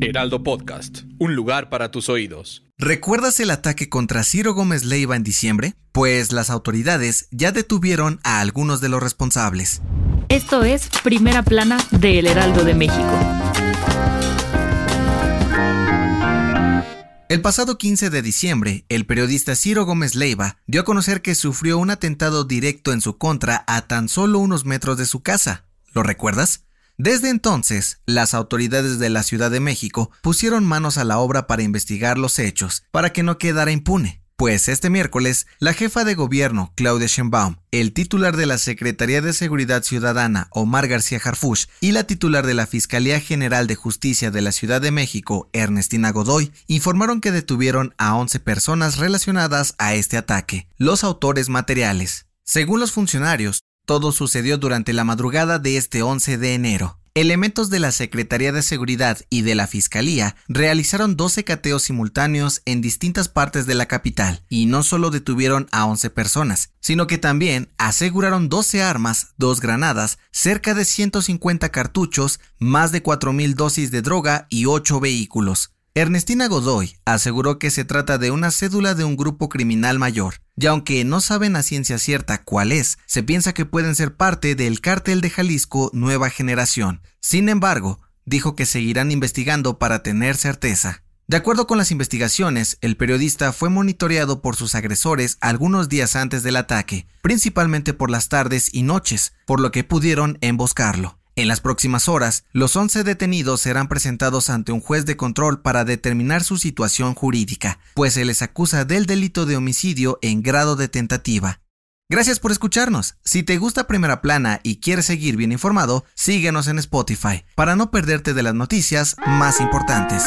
Heraldo Podcast, un lugar para tus oídos. ¿Recuerdas el ataque contra Ciro Gómez Leiva en diciembre? Pues las autoridades ya detuvieron a algunos de los responsables. Esto es Primera Plana de El Heraldo de México. El pasado 15 de diciembre, el periodista Ciro Gómez Leiva dio a conocer que sufrió un atentado directo en su contra a tan solo unos metros de su casa. ¿Lo recuerdas? Desde entonces, las autoridades de la Ciudad de México pusieron manos a la obra para investigar los hechos, para que no quedara impune. Pues este miércoles, la jefa de gobierno, Claudia Sheinbaum, el titular de la Secretaría de Seguridad Ciudadana, Omar García Harfush, y la titular de la Fiscalía General de Justicia de la Ciudad de México, Ernestina Godoy, informaron que detuvieron a 11 personas relacionadas a este ataque, los autores materiales. Según los funcionarios, todo sucedió durante la madrugada de este 11 de enero. Elementos de la Secretaría de Seguridad y de la Fiscalía realizaron 12 cateos simultáneos en distintas partes de la capital y no solo detuvieron a 11 personas, sino que también aseguraron 12 armas, dos granadas, cerca de 150 cartuchos, más de 4.000 dosis de droga y 8 vehículos. Ernestina Godoy aseguró que se trata de una cédula de un grupo criminal mayor, y aunque no saben a ciencia cierta cuál es, se piensa que pueden ser parte del cártel de Jalisco Nueva Generación. Sin embargo, dijo que seguirán investigando para tener certeza. De acuerdo con las investigaciones, el periodista fue monitoreado por sus agresores algunos días antes del ataque, principalmente por las tardes y noches, por lo que pudieron emboscarlo. En las próximas horas, los 11 detenidos serán presentados ante un juez de control para determinar su situación jurídica, pues se les acusa del delito de homicidio en grado de tentativa. Gracias por escucharnos. Si te gusta Primera Plana y quieres seguir bien informado, síguenos en Spotify para no perderte de las noticias más importantes.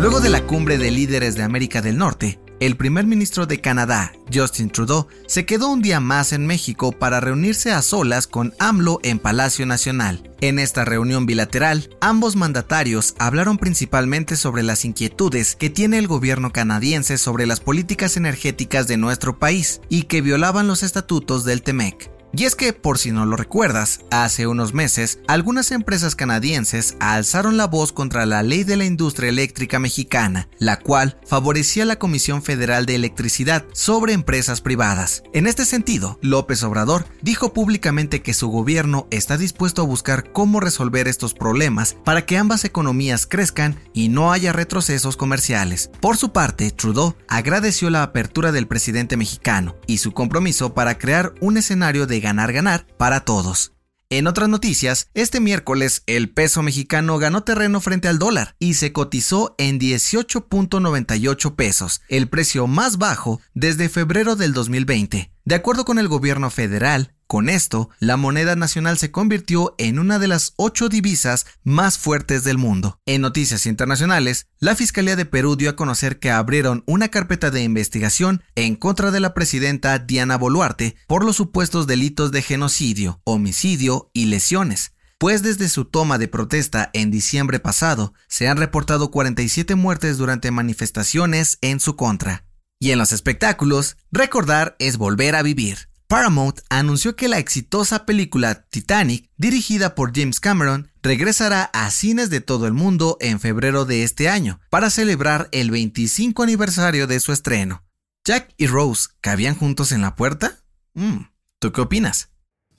Luego de la cumbre de líderes de América del Norte, el primer ministro de Canadá, Justin Trudeau, se quedó un día más en México para reunirse a solas con AMLO en Palacio Nacional. En esta reunión bilateral, ambos mandatarios hablaron principalmente sobre las inquietudes que tiene el gobierno canadiense sobre las políticas energéticas de nuestro país y que violaban los estatutos del TEMEC. Y es que, por si no lo recuerdas, hace unos meses, algunas empresas canadienses alzaron la voz contra la ley de la industria eléctrica mexicana, la cual favorecía la Comisión Federal de Electricidad sobre empresas privadas. En este sentido, López Obrador dijo públicamente que su gobierno está dispuesto a buscar cómo resolver estos problemas para que ambas economías crezcan y no haya retrocesos comerciales. Por su parte, Trudeau agradeció la apertura del presidente mexicano y su compromiso para crear un escenario de ganar-ganar para todos. En otras noticias, este miércoles el peso mexicano ganó terreno frente al dólar y se cotizó en 18.98 pesos, el precio más bajo desde febrero del 2020. De acuerdo con el gobierno federal, con esto, la moneda nacional se convirtió en una de las ocho divisas más fuertes del mundo. En noticias internacionales, la Fiscalía de Perú dio a conocer que abrieron una carpeta de investigación en contra de la presidenta Diana Boluarte por los supuestos delitos de genocidio, homicidio y lesiones pues desde su toma de protesta en diciembre pasado se han reportado 47 muertes durante manifestaciones en su contra. Y en los espectáculos, recordar es volver a vivir. Paramount anunció que la exitosa película Titanic, dirigida por James Cameron, regresará a cines de todo el mundo en febrero de este año, para celebrar el 25 aniversario de su estreno. Jack y Rose cabían juntos en la puerta? Mm, ¿Tú qué opinas?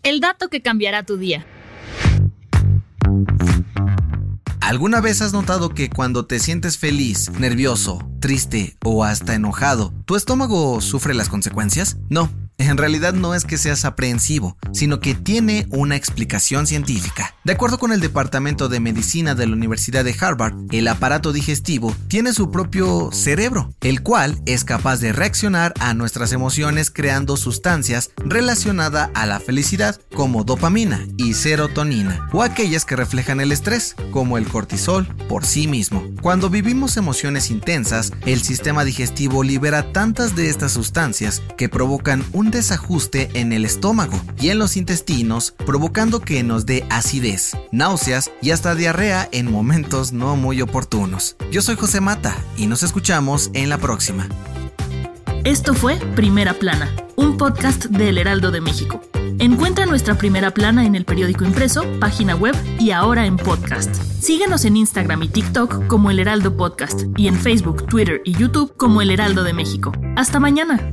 El dato que cambiará tu día. ¿Alguna vez has notado que cuando te sientes feliz, nervioso, triste o hasta enojado, tu estómago sufre las consecuencias? No, en realidad no es que seas aprehensivo, sino que tiene una explicación científica. De acuerdo con el Departamento de Medicina de la Universidad de Harvard, el aparato digestivo tiene su propio cerebro, el cual es capaz de reaccionar a nuestras emociones creando sustancias relacionadas a la felicidad, como dopamina y serotonina, o aquellas que reflejan el estrés, como el cortisol por sí mismo. Cuando vivimos emociones intensas, el sistema digestivo libera tantas de estas sustancias que provocan un desajuste en el estómago y en los intestinos, provocando que nos dé acidez, náuseas y hasta diarrea en momentos no muy oportunos. Yo soy José Mata y nos escuchamos en la próxima. Esto fue Primera Plana, un podcast del Heraldo de México. Encuentra nuestra primera plana en el periódico impreso, página web y ahora en podcast. Síguenos en Instagram y TikTok como El Heraldo Podcast y en Facebook, Twitter y YouTube como El Heraldo de México. Hasta mañana.